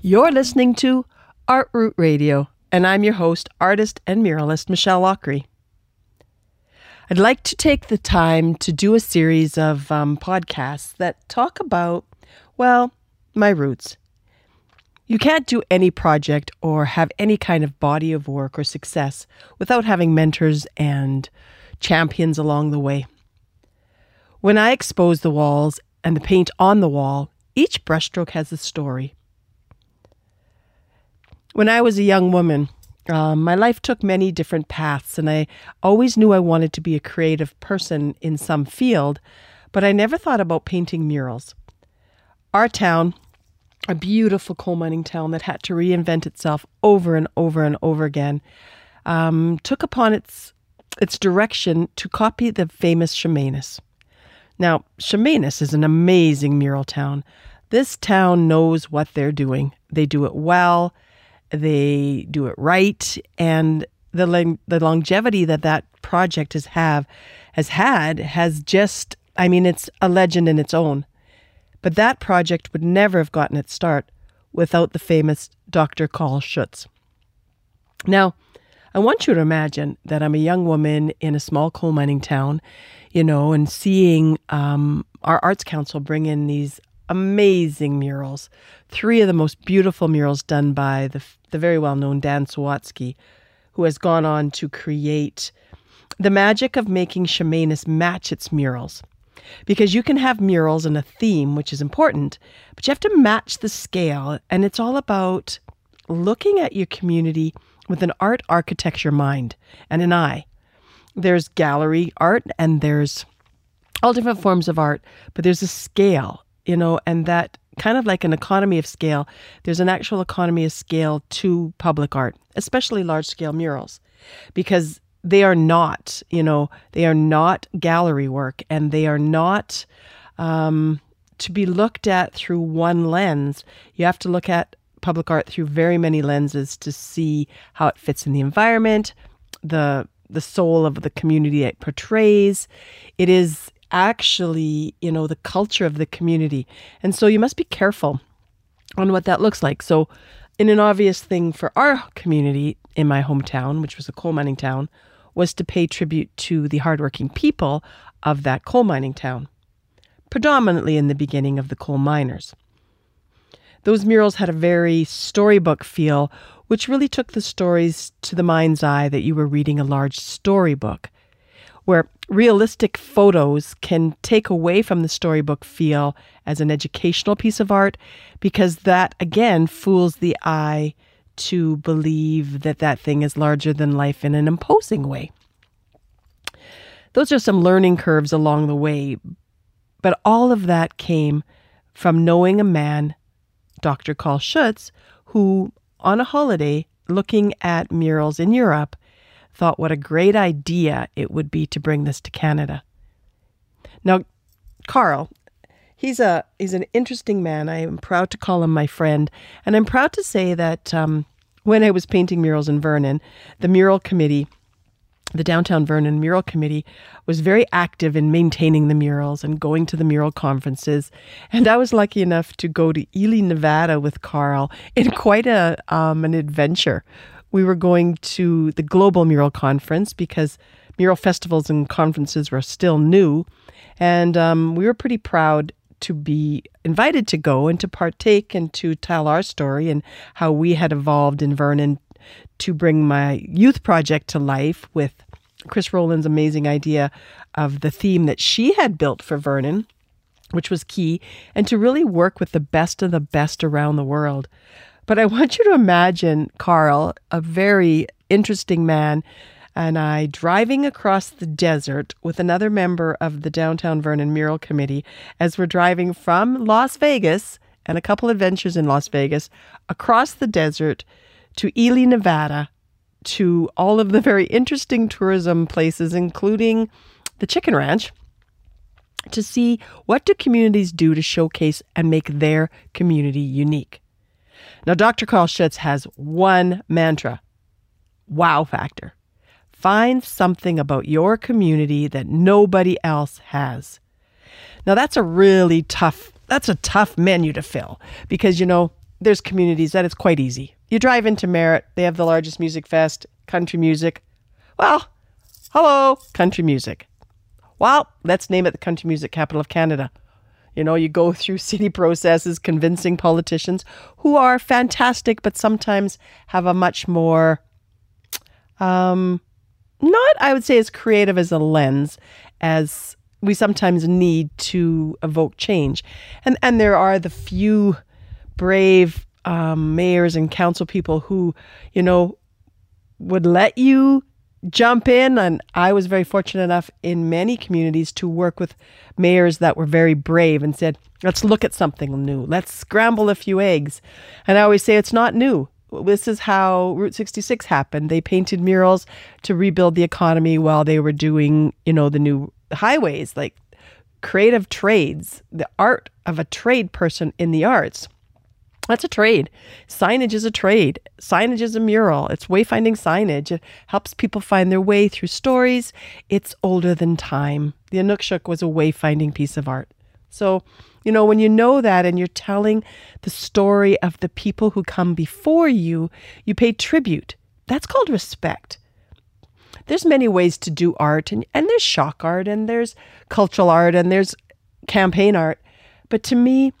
You're listening to Art Root Radio, and I'm your host, artist and muralist Michelle Loughery. I'd like to take the time to do a series of um, podcasts that talk about, well, my roots. You can't do any project or have any kind of body of work or success without having mentors and champions along the way. When I expose the walls and the paint on the wall, each brushstroke has a story. When I was a young woman, um, my life took many different paths, and I always knew I wanted to be a creative person in some field, but I never thought about painting murals. Our town a beautiful coal mining town that had to reinvent itself over and over and over again, um, took upon its its direction to copy the famous Chemainus. Now, Chemainus is an amazing mural town. This town knows what they're doing. They do it well, they do it right, and the the longevity that that project has have has had has just I mean it's a legend in its own. But that project would never have gotten its start without the famous Dr. Carl Schutz. Now, I want you to imagine that I'm a young woman in a small coal mining town, you know, and seeing um, our Arts Council bring in these amazing murals. Three of the most beautiful murals done by the, the very well known Dan Sawatzky, who has gone on to create the magic of making Chemainus match its murals because you can have murals and a theme, which is important, but you have to match the scale. And it's all about looking at your community with an art architecture mind and an eye. There's gallery art and there's all different forms of art, but there's a scale, you know, and that kind of like an economy of scale, there's an actual economy of scale to public art, especially large scale murals, because they are not, you know, they are not gallery work and they are not um, to be looked at through one lens. You have to look at public art through very many lenses to see how it fits in the environment, the the soul of the community it portrays. It is actually, you know, the culture of the community. And so you must be careful on what that looks like. So in an obvious thing for our community in my hometown, which was a coal mining town, was to pay tribute to the hardworking people of that coal mining town, predominantly in the beginning of the coal miners. Those murals had a very storybook feel, which really took the stories to the mind's eye that you were reading a large storybook, where realistic photos can take away from the storybook feel as an educational piece of art because that again fools the eye to believe that that thing is larger than life in an imposing way. Those are some learning curves along the way, but all of that came from knowing a man, Dr. Carl Schutz, who, on a holiday looking at murals in Europe, thought what a great idea it would be to bring this to Canada. Now, Carl, he's a he's an interesting man. I am proud to call him my friend, and I'm proud to say that um, when I was painting murals in Vernon, the mural committee, the downtown Vernon mural committee, was very active in maintaining the murals and going to the mural conferences. And I was lucky enough to go to Ely, Nevada, with Carl in quite a um, an adventure. We were going to the Global Mural Conference because mural festivals and conferences were still new. And um, we were pretty proud to be invited to go and to partake and to tell our story and how we had evolved in Vernon to bring my youth project to life with Chris Rowland's amazing idea of the theme that she had built for Vernon, which was key, and to really work with the best of the best around the world. But I want you to imagine Carl, a very interesting man, and I driving across the desert with another member of the Downtown Vernon Mural Committee as we're driving from Las Vegas and a couple adventures in Las Vegas across the desert to Ely, Nevada, to all of the very interesting tourism places, including the Chicken Ranch, to see what do communities do to showcase and make their community unique. Now, Dr. Carl Schutz has one mantra wow factor. Find something about your community that nobody else has. Now that's a really tough that's a tough menu to fill because you know there's communities that it's quite easy. You drive into Merritt, they have the largest music fest, country music. Well, hello, country music. Well, let's name it the country music capital of Canada. You know, you go through city processes convincing politicians who are fantastic, but sometimes have a much more, um, not, I would say, as creative as a lens as we sometimes need to evoke change. And, and there are the few brave um, mayors and council people who, you know, would let you jump in. And I was very fortunate enough in many communities to work with mayors that were very brave and said, let's look at something new. Let's scramble a few eggs. And I always say it's not new. This is how Route 66 happened. They painted murals to rebuild the economy while they were doing, you know, the new highways, like creative trades, the art of a trade person in the arts that's a trade. Signage is a trade. Signage is a mural. It's wayfinding signage. It helps people find their way through stories. It's older than time. The Inukshuk was a wayfinding piece of art. So, you know, when you know that and you're telling the story of the people who come before you, you pay tribute. That's called respect. There's many ways to do art, and, and there's shock art, and there's cultural art, and there's campaign art. But to me,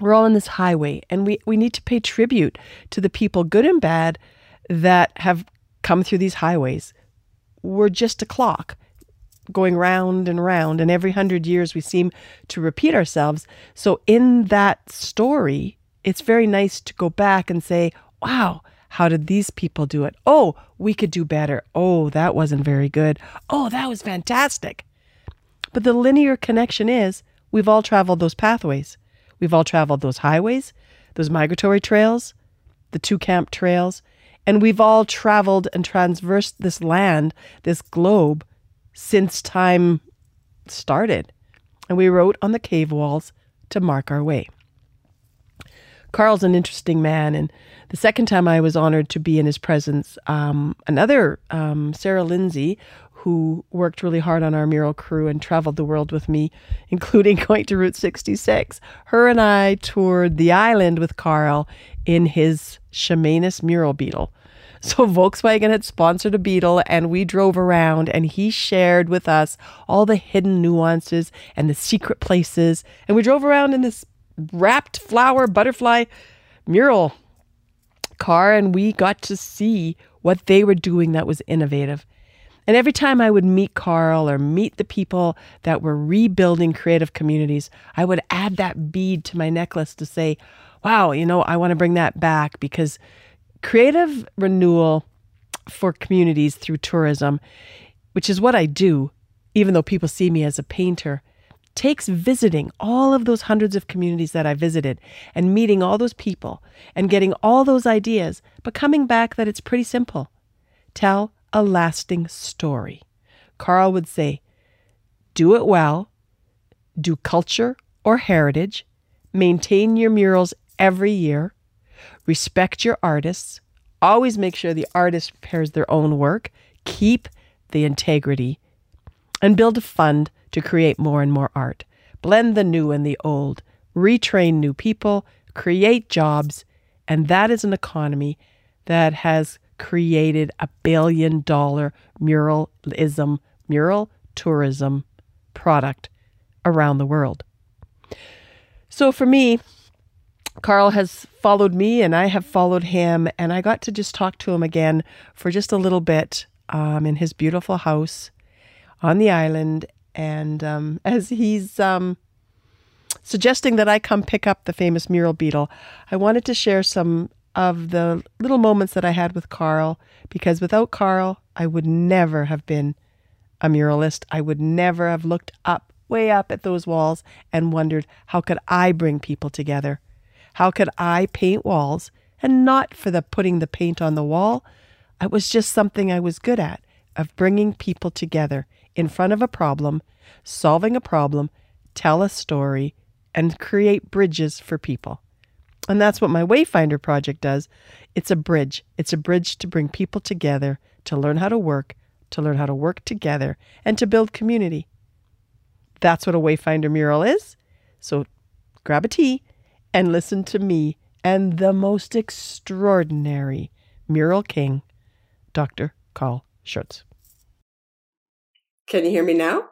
we're all on this highway and we, we need to pay tribute to the people, good and bad, that have come through these highways. We're just a clock going round and round, and every hundred years we seem to repeat ourselves. So, in that story, it's very nice to go back and say, wow, how did these people do it? Oh, we could do better. Oh, that wasn't very good. Oh, that was fantastic. But the linear connection is we've all traveled those pathways. We've all traveled those highways, those migratory trails, the two camp trails, and we've all traveled and transversed this land, this globe, since time started. And we wrote on the cave walls to mark our way. Carl's an interesting man, and the second time I was honored to be in his presence, um, another um, Sarah Lindsay, who worked really hard on our mural crew and traveled the world with me, including going to Route 66. Her and I toured the island with Carl in his Chemainus mural beetle. So Volkswagen had sponsored a beetle and we drove around and he shared with us all the hidden nuances and the secret places. And we drove around in this wrapped flower butterfly mural car and we got to see what they were doing that was innovative. And every time I would meet Carl or meet the people that were rebuilding creative communities, I would add that bead to my necklace to say, wow, you know, I want to bring that back because creative renewal for communities through tourism, which is what I do, even though people see me as a painter, takes visiting all of those hundreds of communities that I visited and meeting all those people and getting all those ideas, but coming back that it's pretty simple. Tell a lasting story. Carl would say, do it well, do culture or heritage, maintain your murals every year, respect your artists, always make sure the artist prepares their own work, keep the integrity, and build a fund to create more and more art. Blend the new and the old, retrain new people, create jobs, and that is an economy that has created a billion dollar muralism, mural tourism product around the world. So for me, Carl has followed me and I have followed him, and I got to just talk to him again for just a little bit um, in his beautiful house on the island. And um, as he's um, suggesting that I come pick up the famous mural beetle, I wanted to share some of the little moments that I had with Carl because without Carl, I would never have been a muralist. I would never have looked up, way up at those walls and wondered how could I bring people together? How could I paint walls and not for the putting the paint on the wall? It was just something I was good at of bringing people together in front of a problem, solving a problem, tell a story, and create bridges for people. And that's what my Wayfinder project does. It's a bridge. It's a bridge to bring people together, to learn how to work, to learn how to work together, and to build community. That's what a Wayfinder mural is. So grab a tea and listen to me and the most extraordinary mural king, Dr. Carl Schutz. Can you hear me now?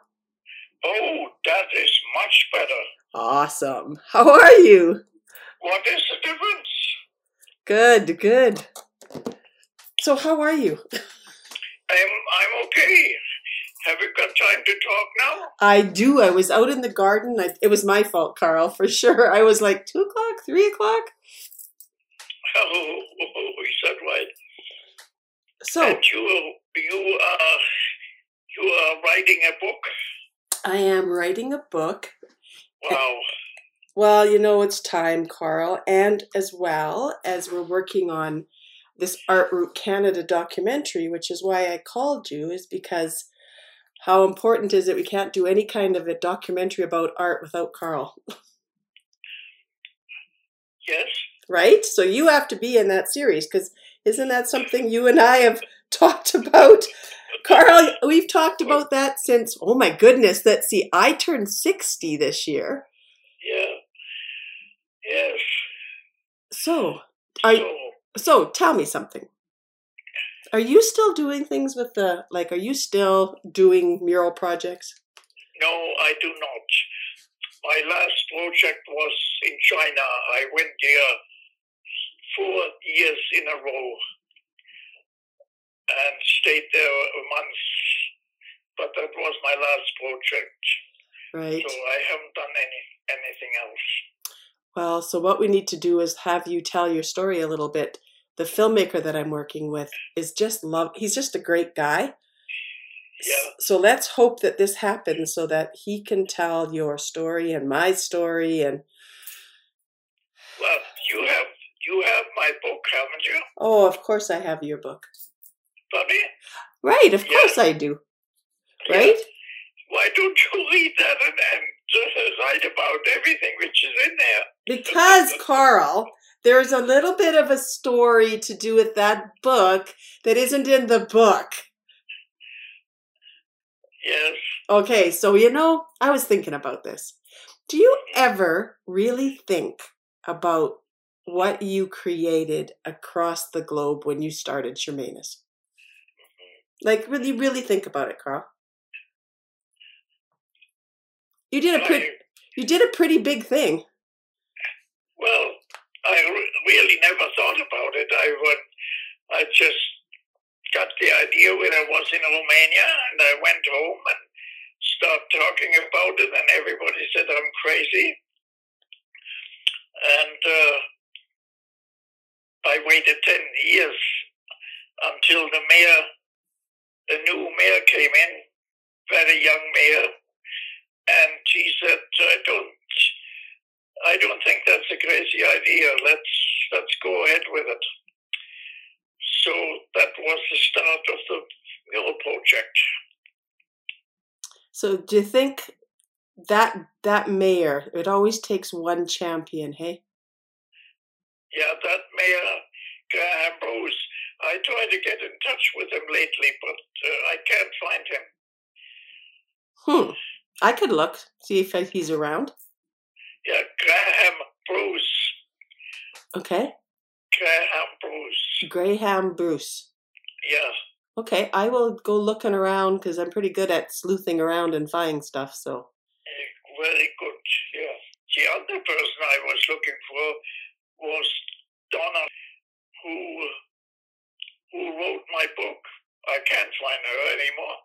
Oh, that is much better. Awesome. How are you? What is the difference? Good, good. So, how are you? I'm I'm okay. Have you got time to talk now? I do. I was out in the garden. I, it was my fault, Carl, for sure. I was like two o'clock, three o'clock. Oh, is that right? So And you you are you are writing a book. I am writing a book. Wow. Well, you know, it's time, Carl, and as well as we're working on this Art Route Canada documentary, which is why I called you, is because how important is it we can't do any kind of a documentary about art without Carl, Yes. right? So you have to be in that series because isn't that something you and I have talked about? Carl, we've talked about that since, oh my goodness, that see, I turned 60 this year. Yeah. Yes. So, are, so So tell me something. Are you still doing things with the like? Are you still doing mural projects? no, I do not. My last project was in China. I went there four years in a row and stayed there a month. But that was my last project. Right. So I haven't done any anything else. Well, so what we need to do is have you tell your story a little bit. The filmmaker that I'm working with is just love. He's just a great guy. Yeah. So let's hope that this happens so that he can tell your story and my story and Well, you have you have my book, haven't you, oh, of course I have your book. Bobby? Right, of Yeah. course I do. Yeah. Right? Why don't you read that and, and just write about everything which is in there? Because, Carl, there's a little bit of a story to do with that book that isn't in the book. Yes. Okay, so you know, I was thinking about this. Do you ever really think about what you created across the globe when you started Chemainus? Like, really, really think about it, Carl. You did a pretty, you did a pretty big thing. well, I really never thought about it. I would, I just got the idea when I was in Romania, and I went home and started talking about it, and everybody said I'm crazy. And uh, I waited ten years until the mayor, the new mayor came in, very young mayor, and he said, "I don't, I don't think that's a crazy idea. Let's let's go ahead with it." So that was the start of the Mill project. So, do you think that that mayor? It always takes one champion, hey? Yeah, that mayor Graham Bruce. I tried to get in touch with him lately, but uh, I can't find him. Hmm. I could look, see if he's around. Yeah, Graham Bruce. Okay. Graham Bruce. Graham Bruce. Yeah. Okay, I will go looking around because I'm pretty good at sleuthing around and finding stuff. So, Very good. Yeah. The other person I was looking for was Donna, who who wrote my book. I can't find her anymore.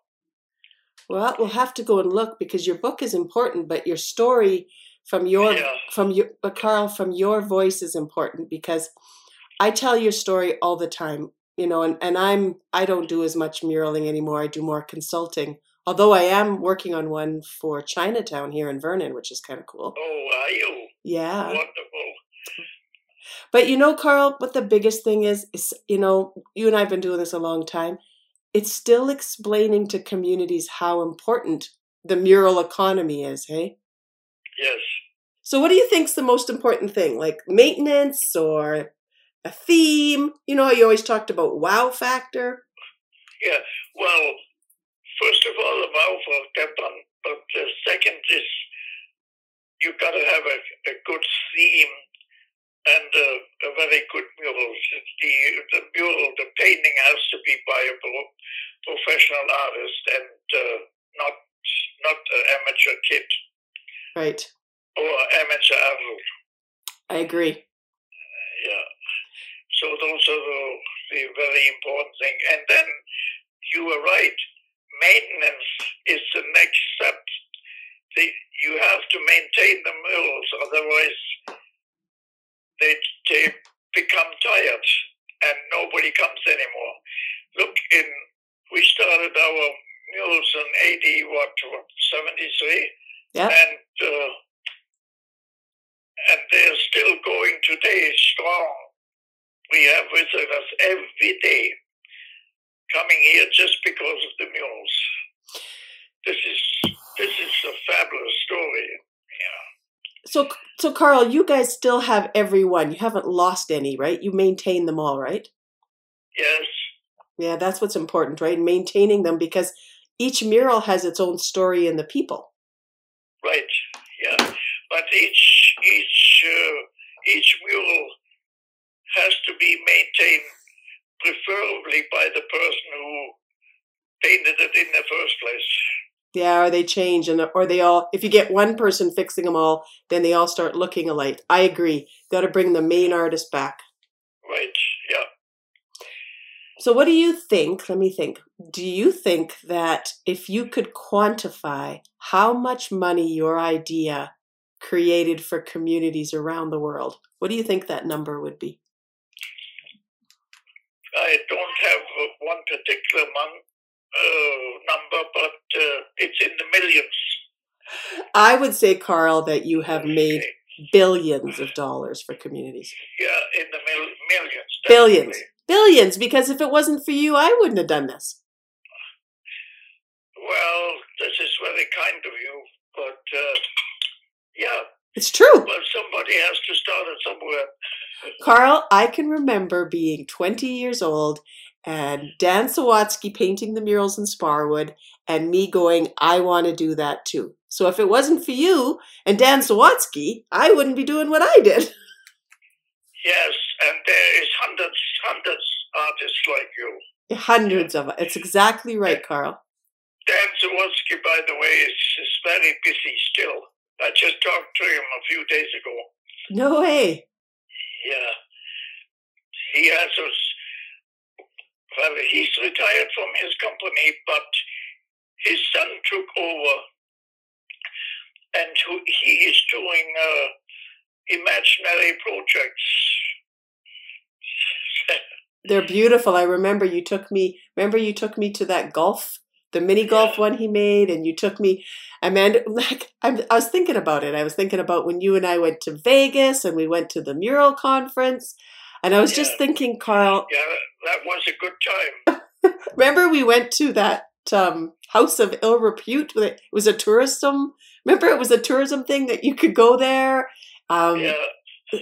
Well, we'll have to go and look because your book is important, but your story from your Yeah. from your but Carl from your voice is important because I tell your story all the time, you know, and, and I'm I don't do as much muraling anymore. I do more consulting. Although I am working on one for Chinatown here in Vernon, which is kind of cool. Oh, are you? Yeah. Wonderful. But you know, Carl, what the biggest thing is, is, you know, you and I have been doing this a long time. It's still explaining to communities how important the mural economy is, hey? Yes. So what do you think's the most important thing? Like maintenance or a theme? You know how you always talked about wow factor? Yeah. Well, first of all, the wow factor, but, but the second is you got to have a, a good theme and a, a very good mural. The, the mural, the painting has to be by a pro- professional artist and uh, not not an amateur kid Right. or amateur adult. I agree. Yeah. So those are the, the very important thing. And then you were right. Maintenance is the next step. The, you have to maintain the murals, otherwise they, they become tired and nobody comes anymore. Look, in we started our mills in eighty what, what seventy three, Yeah. and uh, and they're still going today strong. We have visitors every day coming here just because of the mules. This is this is a fabulous story. So, so Carl, you guys still have every one. You haven't lost any, right? You maintain them all, right? Yes, Yeah, that's what's important, right? Maintaining them because each mural has its own story and the people. right. Yeah, but each each uh, each mule has to be maintained, preferably by the person who painted it in the first place. Yeah, or they change, and or they all. If you get one person fixing them all, then they all start looking alike. I agree. Got to bring the main artist back. Right. Yeah. So, what do you think? Let me think. Do you think that if you could quantify how much money your idea created for communities around the world, what do you think that number would be? I don't have uh, one particular mon- uh, number, but uh, it's in the millions. I would say, Carl, that you have made Okay. billions of dollars for communities. Yeah, in the mil- millions. Billions. Billions, because if it wasn't for you, I wouldn't have done this. Well, this is very kind of you, but uh, yeah, It's true. well, somebody has to start it somewhere. Carl, I can remember being 20 years old and Dan Sawatzky painting the murals in Sparwood and me going, I want to do that too. So if it wasn't for you and Dan Sawatsky, I wouldn't be doing what I did. Yes, and there is hundreds, hundreds artists like you. Hundreds of. It's exactly right, Carl. Dan Sawatzky, by the way, is, is very busy still. I just talked to him a few days ago. No way. Yeah. He has us. Well, he's retired from his company, but his son took over, and who- he is doing uh, imaginary projects. They're beautiful. I remember you took me remember you took me to that golf, the mini golf Yeah. one he made, and you took me Amanda like I'm, I was thinking about it. I was thinking about when you and I went to Vegas and we went to the mural conference. And I was just thinking, Carl, yeah, that was a good time. remember we went to that um, house of ill repute? It was a tourism. Remember, it was a tourism thing that you could go there. Um, Yeah.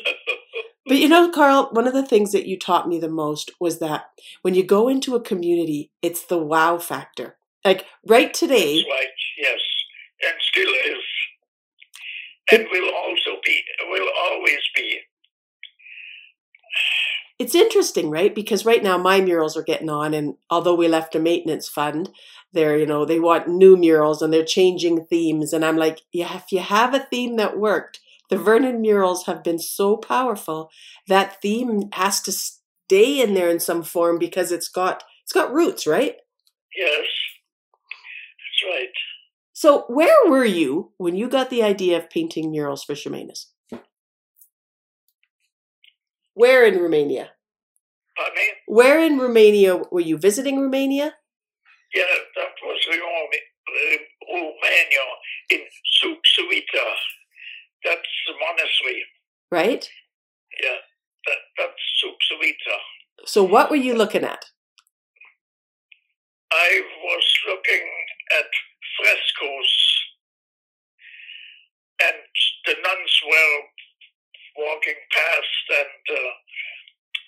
But you know, Carl, one of the things that you taught me the most was that when you go into a community, it's the wow factor. Like right today, That's right. Yes, and still is, and will also be. Will always be. It's interesting, right? Because right now my murals are getting on, and although we left a maintenance fund, they're you know they want new murals and they're changing themes, and I'm like, yeah, if you have a theme that worked, the Vernon murals have been so powerful that theme has to stay in there in some form because it's got it's got roots, right? Yes, that's right. So, where were you when you got the idea of painting murals for Chemainus? Where in Romania? Pardon me? Where in Romania were you visiting Romania? Yeah, that was Romania in Sucevita. That's the monastery. Right? Yeah, that, that's Sucevita. So, what were you looking at? I was looking at frescoes, and the nuns were walking past, and uh,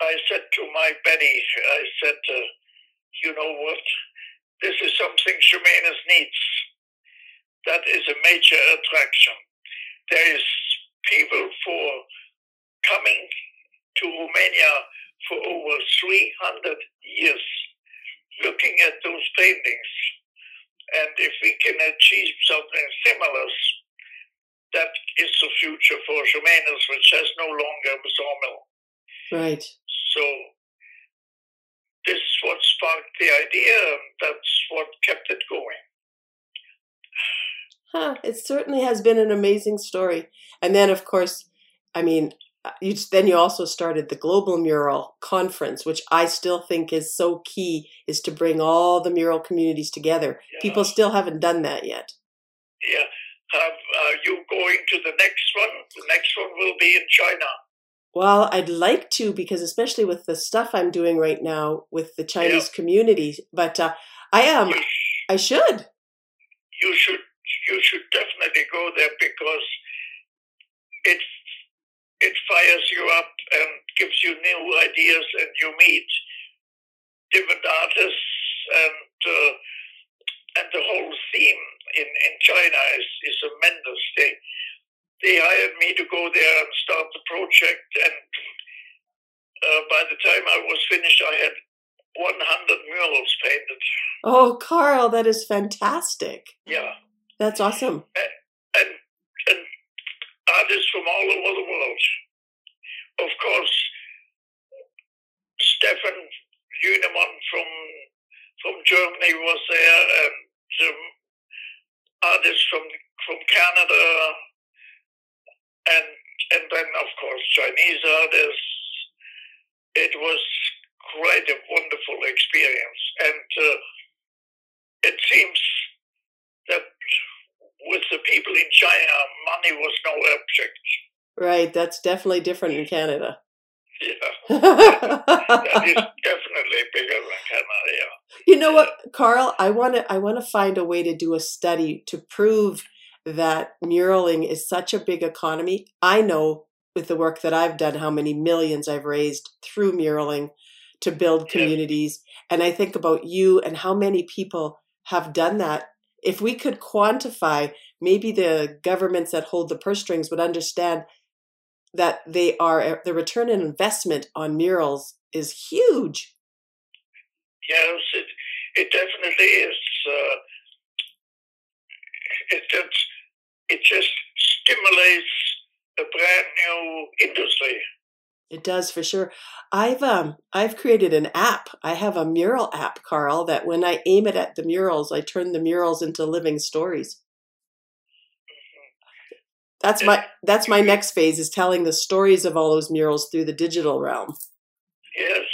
I said to my Betty, I said, uh, you know what? This is something Chemainus needs. that is a major attraction. There is people for coming to Romania for over 300 years looking at those paintings. And if we can achieve something similar, that is the future for Chemainus, which has no longer a sawmill. Right. So this is what sparked the idea, and that's what kept it going. Huh, it certainly has been an amazing story. And then, of course, I mean, uh, you then you also started the Global Mural Conference, which I still think is so key, is to bring all the mural communities together. Yeah. People still haven't done that yet. Yeah. Have, are you going to the next one? The next one will be in China. Well, I'd like to because especially with the stuff I'm doing right now with the Chinese community, but uh, I am. You, I should. you should you should definitely go there because it it fires you up and gives you new ideas, and you meet different artists, and uh, and the whole theme in, in China is, is tremendous. They they hired me to go there and start the project, and uh, by the time I was finished, I had 100 murals painted. Oh, Carl, that is fantastic. Yeah. That's awesome. and and artists from all over the world. Of course, Stefan Uneman from from Germany was there, and um, artists from from Canada, and and then of course Chinese artists. It was quite a wonderful experience, and uh, it seems that with the people in China, money was no object. Right, that's definitely different in Canada. Yeah, that is definitely bigger than Canada. Yeah. You know what, Carl? I want to I want to find a way to do a study to prove that muraling is such a big economy. I know with the work that I've done how many millions I've raised through muraling to build Yeah. communities and I think about you and how many people have done that. If we could quantify, maybe the governments that hold the purse strings would understand that they are eh, the return on investment on murals is huge. Yes, it it definitely is. Uh, it just it just stimulates a brand new industry. It does for sure. I've um I've created an app. I have a mural app, Carl, that when I aim it at the murals, I turn the murals into living stories. That's my that's my next phase is telling the stories of all those murals through the digital realm. Yes.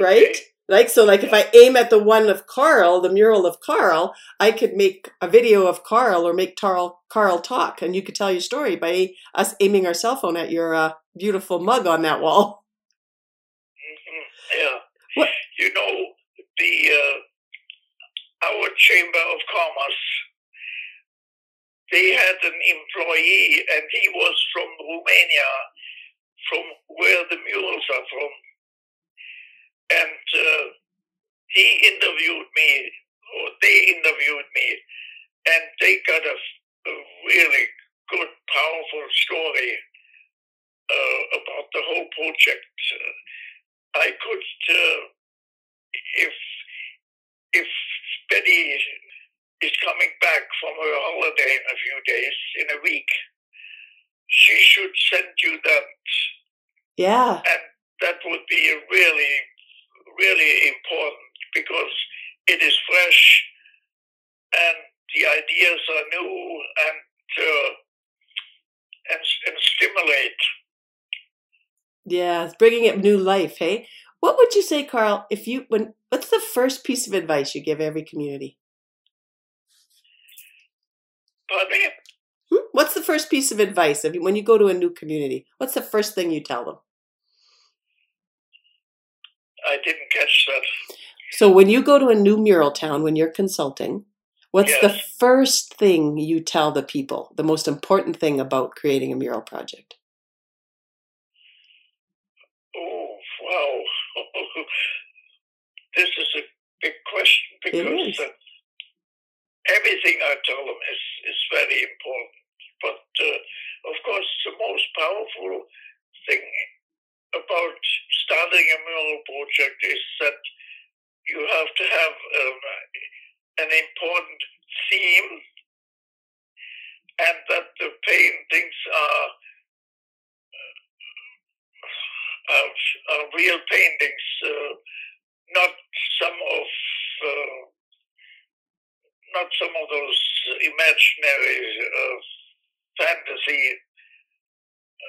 Right? Like so like if I aim at the one of Carl, the mural of Carl, I could make a video of Carl or make Carl Carl talk and you could tell your story by us aiming our cell phone at your uh, beautiful mug on that wall. Mhm, Yeah. What- You know, the uh, our Chamber of Commerce, they had an employee, and he was from Romania, from where the mules are from. And uh, he interviewed me, or they interviewed me, and they got a, a really good, powerful story uh, about the whole project. Uh, I could, uh, if if Betty is coming back from her holiday in a few days, in a week, she should send you that, Yeah. and that would be a really, really important because it is fresh, and the ideas are new, and uh, and and stimulate. Yeah, it's bringing it new life, hey? What would you say, Carl, if you when what's the first piece of advice you give every community? Pardon me? Hmm? What's the first piece of advice if you, when you go to a new community? What's the first thing you tell them? I didn't catch that. So when you go to a new mural town when you're consulting, what's the first thing you tell the people? The most important thing about creating a mural project? Oh, wow. this is a big question because uh, everything I tell them is, is very important. But uh, of course, the most powerful thing about starting a mural project is that you have to have um, an important theme and that the paintings are, are real paintings, uh, not some of uh, not some of those imaginary uh, fantasy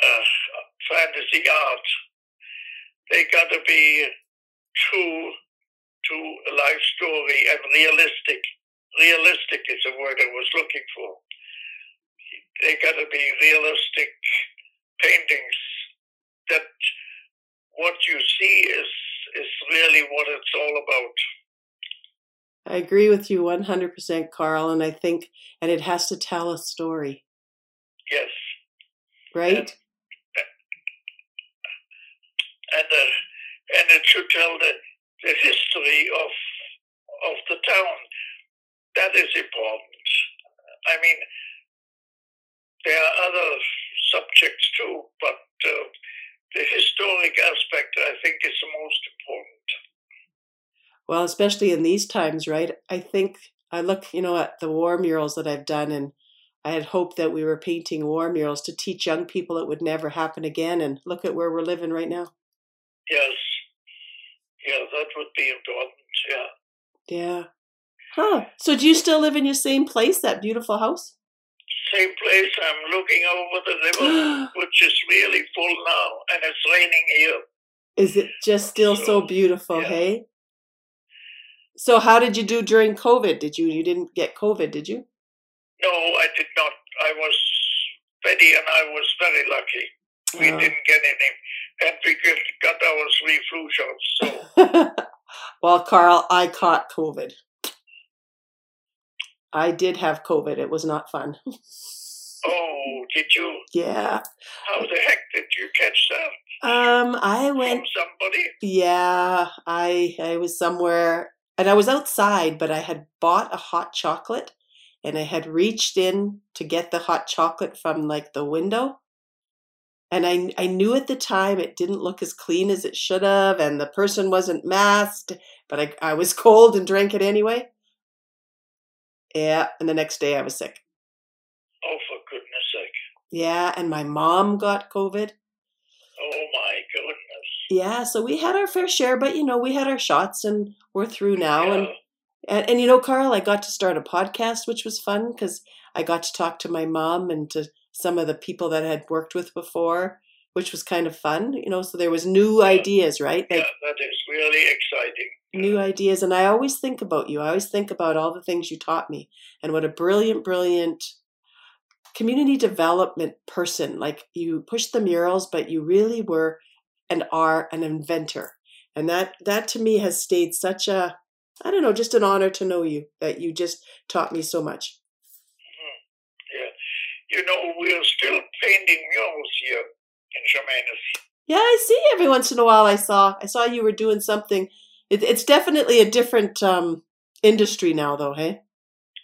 uh, fantasy art. They got to be true to a life story and realistic. Realistic is the word I was looking for. They got to be realistic paintings that what you see is is really what it's all about. I agree with you 100%, Carl, and I think, and it has to tell a story, Yes, right? And uh, and it should tell the the history of of the town. That is important. I mean, there are other subjects too, but uh, the historic aspect, I think, is the most important. Well, especially in these times, right? I think I look, you know, at the war murals that I've done, and I had hoped that we were painting war murals to teach young people it would never happen again. And look at where we're living right now. Yes, yeah, that would be important. Yeah. Yeah. Huh. So do you still live in your same place, that beautiful house? Same place. I'm looking over the river, which is really full now, and it's raining here. Is it just still so So, beautiful, yeah. hey? So how did you do during COVID? Did you you didn't get COVID, did you? No, I did not. I was Betty and I was very lucky. We Oh. didn't get any, and we got our three flu shots. So well, Carl, I caught COVID. I did have COVID. It was not fun. oh, did you? yeah. How the heck did you catch that Um, I from went somebody? Yeah, I I was somewhere and I was outside, but I had bought a hot chocolate and I had reached in to get the hot chocolate from like the window. And I I knew at the time it didn't look as clean as it should have and the person wasn't masked, but I I was cold and drank it anyway. Yeah, and the next day I was sick. Oh, for goodness sake! Yeah, and my mom got COVID. Oh my goodness! Yeah, so we had our fair share, but you know, we had our shots and we're through now and And, and you know, Carl, I got to start a podcast, which was fun because I got to talk to my mom and to some of the people that I had worked with before, which was kind of fun. You know, so there was new Yeah. ideas, right? yeah, that is really exciting. new ideas. And I always think about you. I always think about all the things you taught me and what a brilliant, brilliant community development person. Like you pushed the murals, but you really were and are an inventor. And that that to me has stayed such a I don't know, just an honor to know you that you just taught me so much. You know, we're still painting murals here in Chemainus. Yeah, I see every once in a while I saw I saw you were doing something. It, it's definitely a different um industry now though, hey?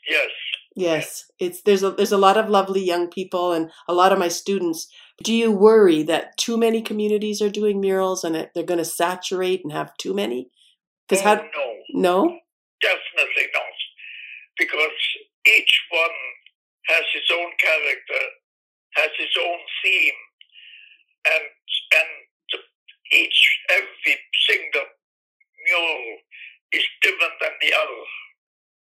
Yes. Yes, it's there's a there's a lot of lovely young people and a lot of my students. Do you worry that too many communities are doing murals and they're going to saturate and have too many? Because oh, how no, no? definitely not. Because each one has its own character, has its own theme, and and the, each every single mural is different than the other.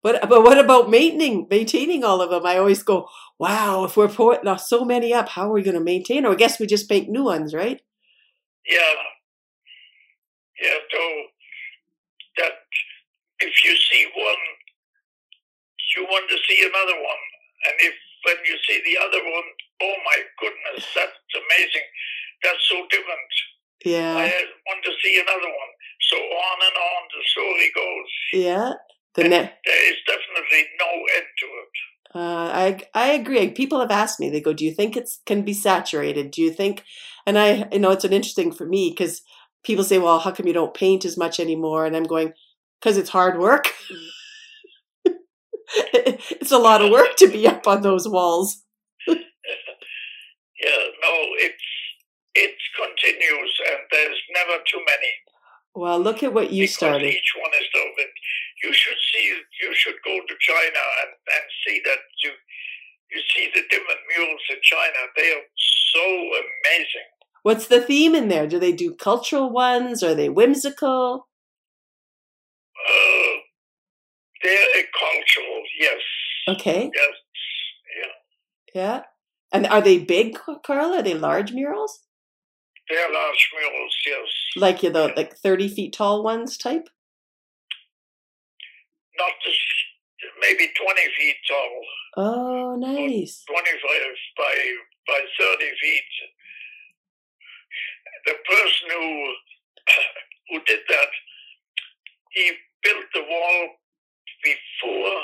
But but what about maintaining maintaining all of them? I always go, wow, if we're putting uh, so many up, how are we going to maintain? Or I guess we just make new ones, right? Yeah. Yeah, so that if you see one, you want to see another one. And if when you see the other one, oh my goodness, that's amazing. That's so different. Yeah. I want to see another one. So on and on the story goes. yeah. The ne- There is definitely no end to it. Uh, I I agree. People have asked me. They go, "Do you think it can be saturated? Do you think?" And I, you know, it's an interesting for me because people say, "Well, how come you don't paint as much anymore?" And I'm going, "Because it's hard work." it's a lot of work to be up on those walls. Yeah, no, it's it continues, and there's never too many. Well, look at what you because started. Each one is different. You should see. You should go to China and, and see that you you see the different murals in China. They are so amazing. What's the theme in there? Do they do cultural ones? Are they whimsical? Uh, they're cultural, yes, Okay. yes, yeah. Yeah. And are they big, Carl? Are they large murals? They're large murals, yes. Like you the like thirty feet tall ones type? Not this, maybe twenty feet tall, Oh, nice. twenty-five by by thirty feet. The person who who did that, he built the wall before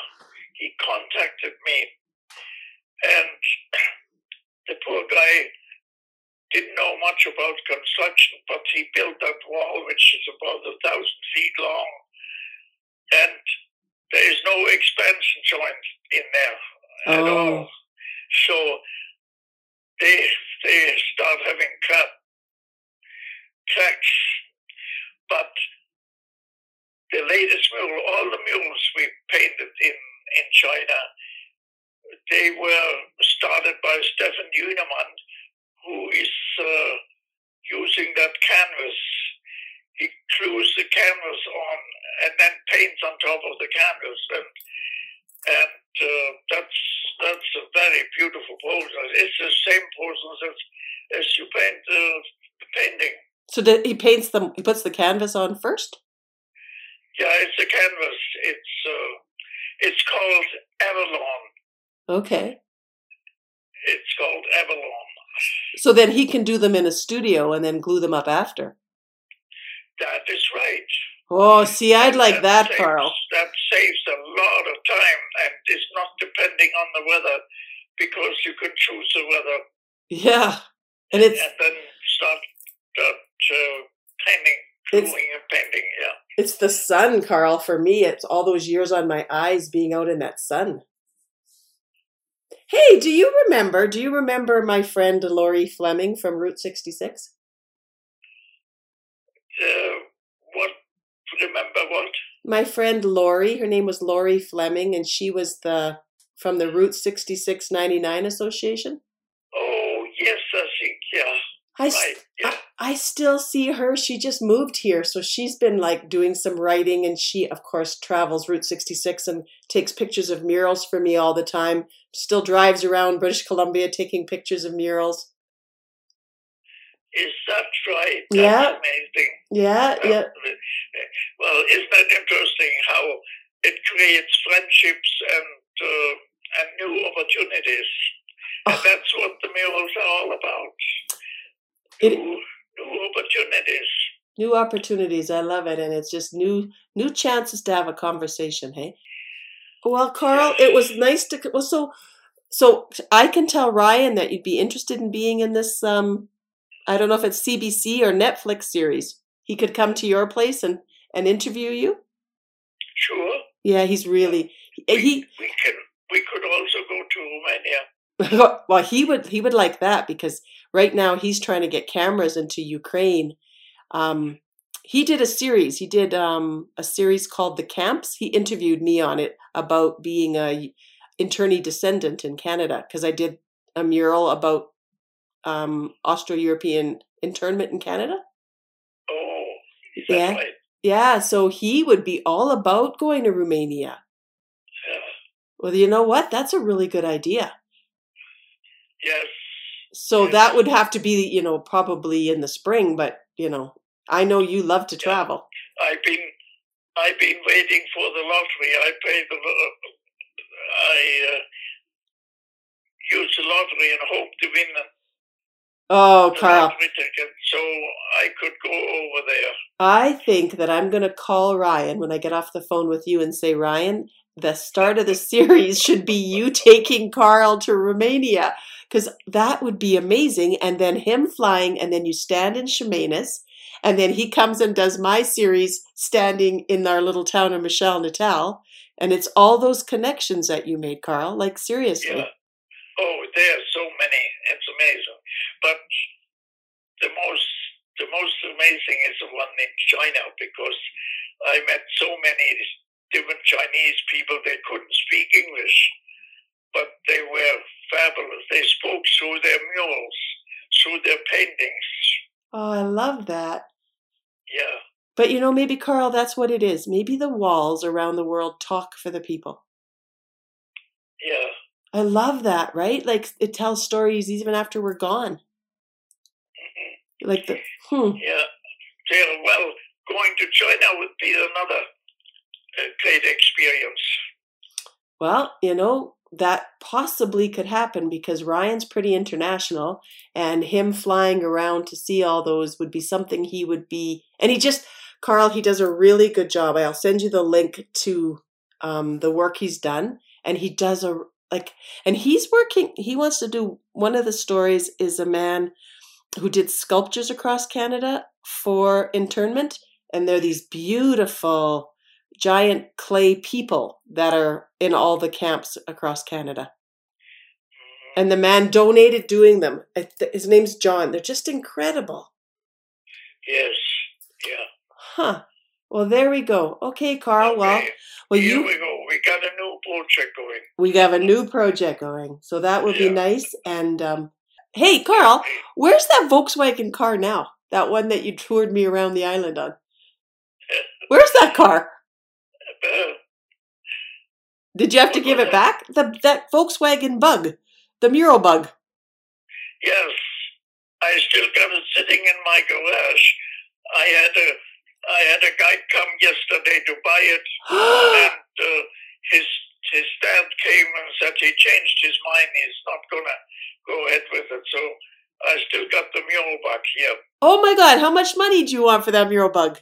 he contacted me, and the poor guy didn't know much about construction, but he built that wall, which is about a thousand feet long, and there is no expansion joint in there at Oh. all. So they they start having crack, cracks, but the latest mural, all the mules we painted in in China, they were started by Stefan Unemann, who is uh, using that canvas. He glues the canvas on and then paints on top of the canvas, and and uh, that's that's a very beautiful process. It's the same process as as you paint uh, the painting. So the, he paints them. He puts the canvas on first. Yeah, it's a canvas. It's uh, it's called Avalon. Okay. It's called Avalon. So then he can do them in a studio and then glue them up after. That is right. Oh, see, I'd like that, saves, Carl. That saves a lot of time and is not depending on the weather because you could choose the weather Yeah, and it's and then start start uh, painting, It's-. Yeah. it's the sun, Carl. For me, it's all those years on my eyes being out in that sun. Hey, do you remember? Do you remember my friend Laurie Fleming from Route 66? Uh, what? Remember what? My friend Laurie, her name was Laurie Fleming, and she was the from the Route 6699 Association. Oh yes, I think yeah. I, Right. Yeah. I, I still see her. She just moved here, so she's been like doing some writing, and she, of course, travels Route 66 and takes pictures of murals for me all the time. Still drives around British Columbia taking pictures of murals. Is that right? That's Yeah. amazing. Yeah, yeah. Well, isn't that interesting how it creates friendships and uh, and new opportunities? And Oh. that's what the murals are all about. It- new, opportunities. New opportunities. I love it, and it's just new new chances to have a conversation. Hey. Well, Carl, it was nice to. Well, so so I can tell Ryan that you'd be interested in being in this. Um, I don't know if it's CBC or Netflix series. He could come to your place and and interview you. Sure. Yeah, he's really he. We can. We could also go to Romania. well, he would he would like that because right now he's trying to get cameras into Ukraine. Um, he did a series. He did um, a series called The Camps. He interviewed me on it about being a internee descendant in Canada because I did a mural about um, Austro-European internment in Canada. Oh, Yeah. right? Yeah, so he would be all about going to Romania. Yeah. Well, you know what? That's a really good idea. Yes. So Yes. that would have to be, you know, probably in the spring, but you know, I know you love to Yeah. travel. I've been. I've been waiting for the lottery. I paid the. lo- I uh, used the lottery and hope to win the Oh, the Carl, lottery ticket, so I could go over there. I think that I'm going to call Ryan when I get off the phone with you and say, Ryan, the start of the series should be you taking Carl to Romania because that would be amazing. And then him flying, and then you stand in Chemainus, and then he comes and does my series standing in our little town of Michelle Natal. And it's all those connections that you made, Carl. Like seriously. Yeah. Oh, there are so many. It's amazing. But the most the most amazing is the one in China because I met so many different Chinese people they couldn't speak English, but they were fabulous. They spoke through their murals, through their paintings. Oh, I love that. Yeah. But you know, maybe Carl, that's what it is. Maybe the walls around the world talk for the people. Yeah. I love that, right? Like it tells stories even after we're gone. Like the hmm. Yeah. Yeah. Well, going to China would be another uh, great experience. Well, you know, that possibly could happen because Ryan's pretty international and him flying around to see all those would be something he would be and he just Carl, he does a really good job. I'll send you the link to um, the work he's done, and he does a like, and he's working. He wants to do one of the stories is a man who did sculptures across Canada for internment, and they're these beautiful giant clay people that are in all the camps across Canada. And the man donated doing them. His name's John. They're just incredible. Yes. Yeah. Huh. Well, there we go. Okay, Carl. Well, Okay. well, Here you we go. We got a new project going. we have a new project going, so that would be nice. And um, hey, Carl, where's that Volkswagen car now? That one that you toured me around the island on. Where's that car? Did you have to give it back? The that Volkswagen Bug, the mural bug. yes. I still got it sitting in my garage. I had a I had a guy come yesterday to buy it, and uh, his his dad came and said he changed his mind. He's not gonna go ahead with it. So I still got the mule back here. oh my God! How much money do you want for that mural bug?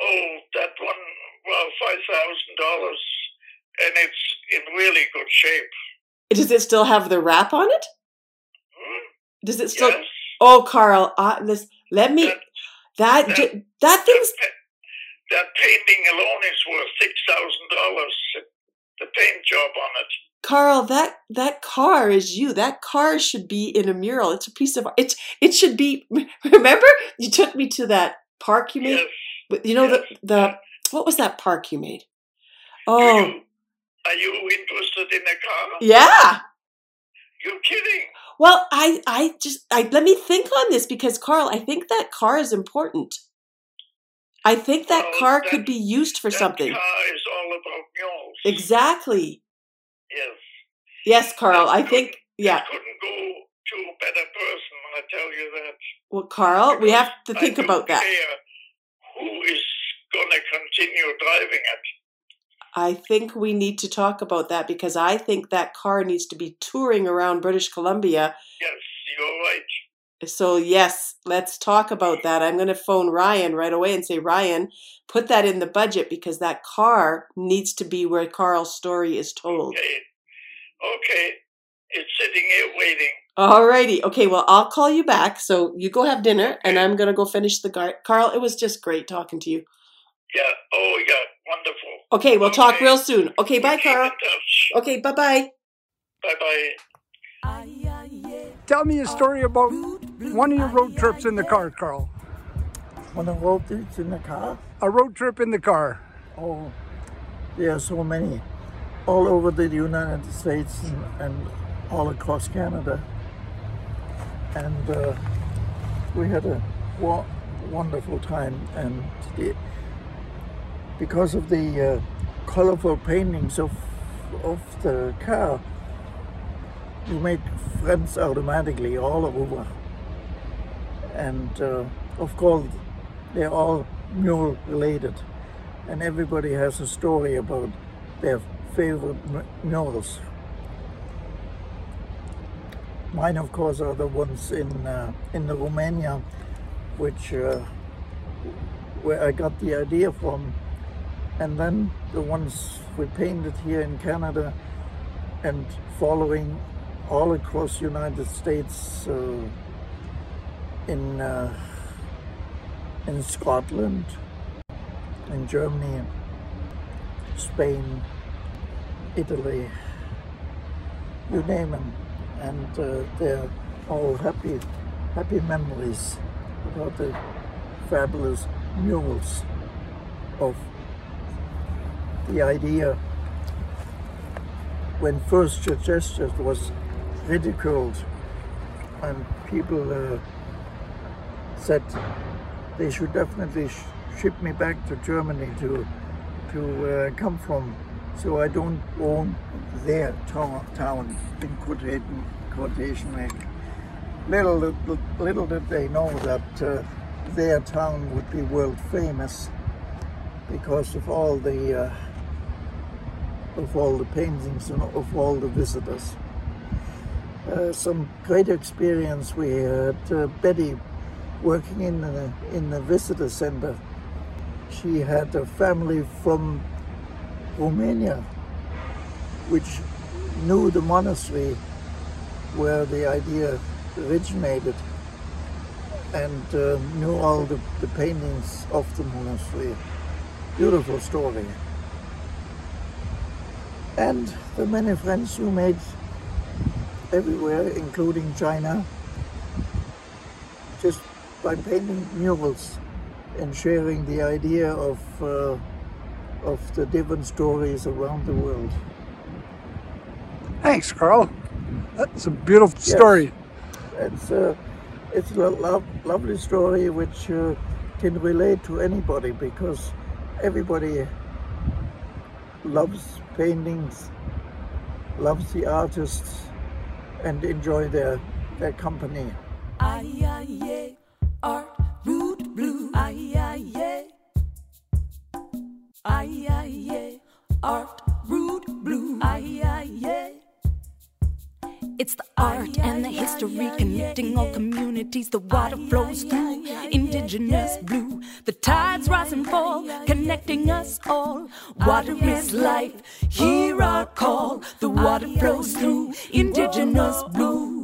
Oh, that one, well, five thousand dollars, and it's in really good shape. Does it still have the wrap on it? Hmm? Does it still? Yes, Oh, Carl, uh, this, let me. that, That that- that thing's that, that painting alone is worth six thousand dollars. The paint job on it. Carl, that that car is you. That car should be in a mural. It's a piece of it's it should be remember you took me to that park you made? Yes. But You know yes, the the what was that park you made? Oh, you, are you interested in a car? yeah. You're kidding. Well, I I just I let me think on this because Carl, I think that car is important. I think that Well, car that- could be used for something. car is all about mules. Exactly. Yes. Yes, Carl. I That think yeah. It couldn't go to a better person. I tell you that. Well, Carl, we have to think about that. care who is gonna continue driving it? I think we need to talk about that because I think that car needs to be touring around British Columbia. Yes, you're right. So, yes, let's talk about that. I'm going to phone Ryan right away and say, Ryan, put that in the budget because that car needs to be where Carl's story is told. Okay. Okay. It's sitting here waiting. Alrighty. Okay, well, I'll call you back. So, you go have dinner and I'm going to go finish the gar- Carl, it was just great talking to you. Yeah. Oh, yeah. Wonderful. Okay, we'll talk real soon. Okay, bye, Carl. Okay, bye bye. Bye bye. Ay, ay, yeah. Tell me a story about one of your road trips in the car, Carl. On the road trips in the car? A road trip in the car. Oh, there are so many. All over the United States and, and all across Canada. And uh, we had a wa- wonderful time. And the, because of the uh, colorful paintings of, of the car, you made friends automatically all over. And uh, of course, they're all mule related, and everybody has a story about their favorite m- mules. Mine, of course, are the ones in uh, in Romania, which uh, where I got the idea from, and then the ones we painted here in Canada, and following all across United States, uh, in. Uh, in Scotland, in Germany, Spain, Italy, you name them, and uh, they're all happy, happy memories about the fabulous murals of the idea. When first suggested was ridiculed and people uh, said they should definitely sh- ship me back to Germany to to uh, come from so I don't own their town, in quotation, quotation mark. Little, little, little did they know that uh, their town would be world famous because of all the uh, of all the paintings and of all the visitors. Uh, some great experience. We had uh, Betty working in the, in the visitor center. She had a family from Romania, which knew the monastery where the idea originated and uh, knew all the, the paintings of the monastery. Beautiful story. And the many friends you made everywhere, including China, just by painting murals and sharing the idea of uh, of the Devon stories around the world. Thanks, Carl. That's a beautiful story. It's a it's a lo- lovely story which uh, can relate to anybody because everybody loves paintings, loves the artists, and enjoy their their company. Aye, aye, yeah. Art, root, blue. Aye, aye, yeah. It's the art and the history connecting all communities. The water flows through indigenous blue. The tides rise and fall, connecting us all. Water is life. Hear our call. The water flows through indigenous blue.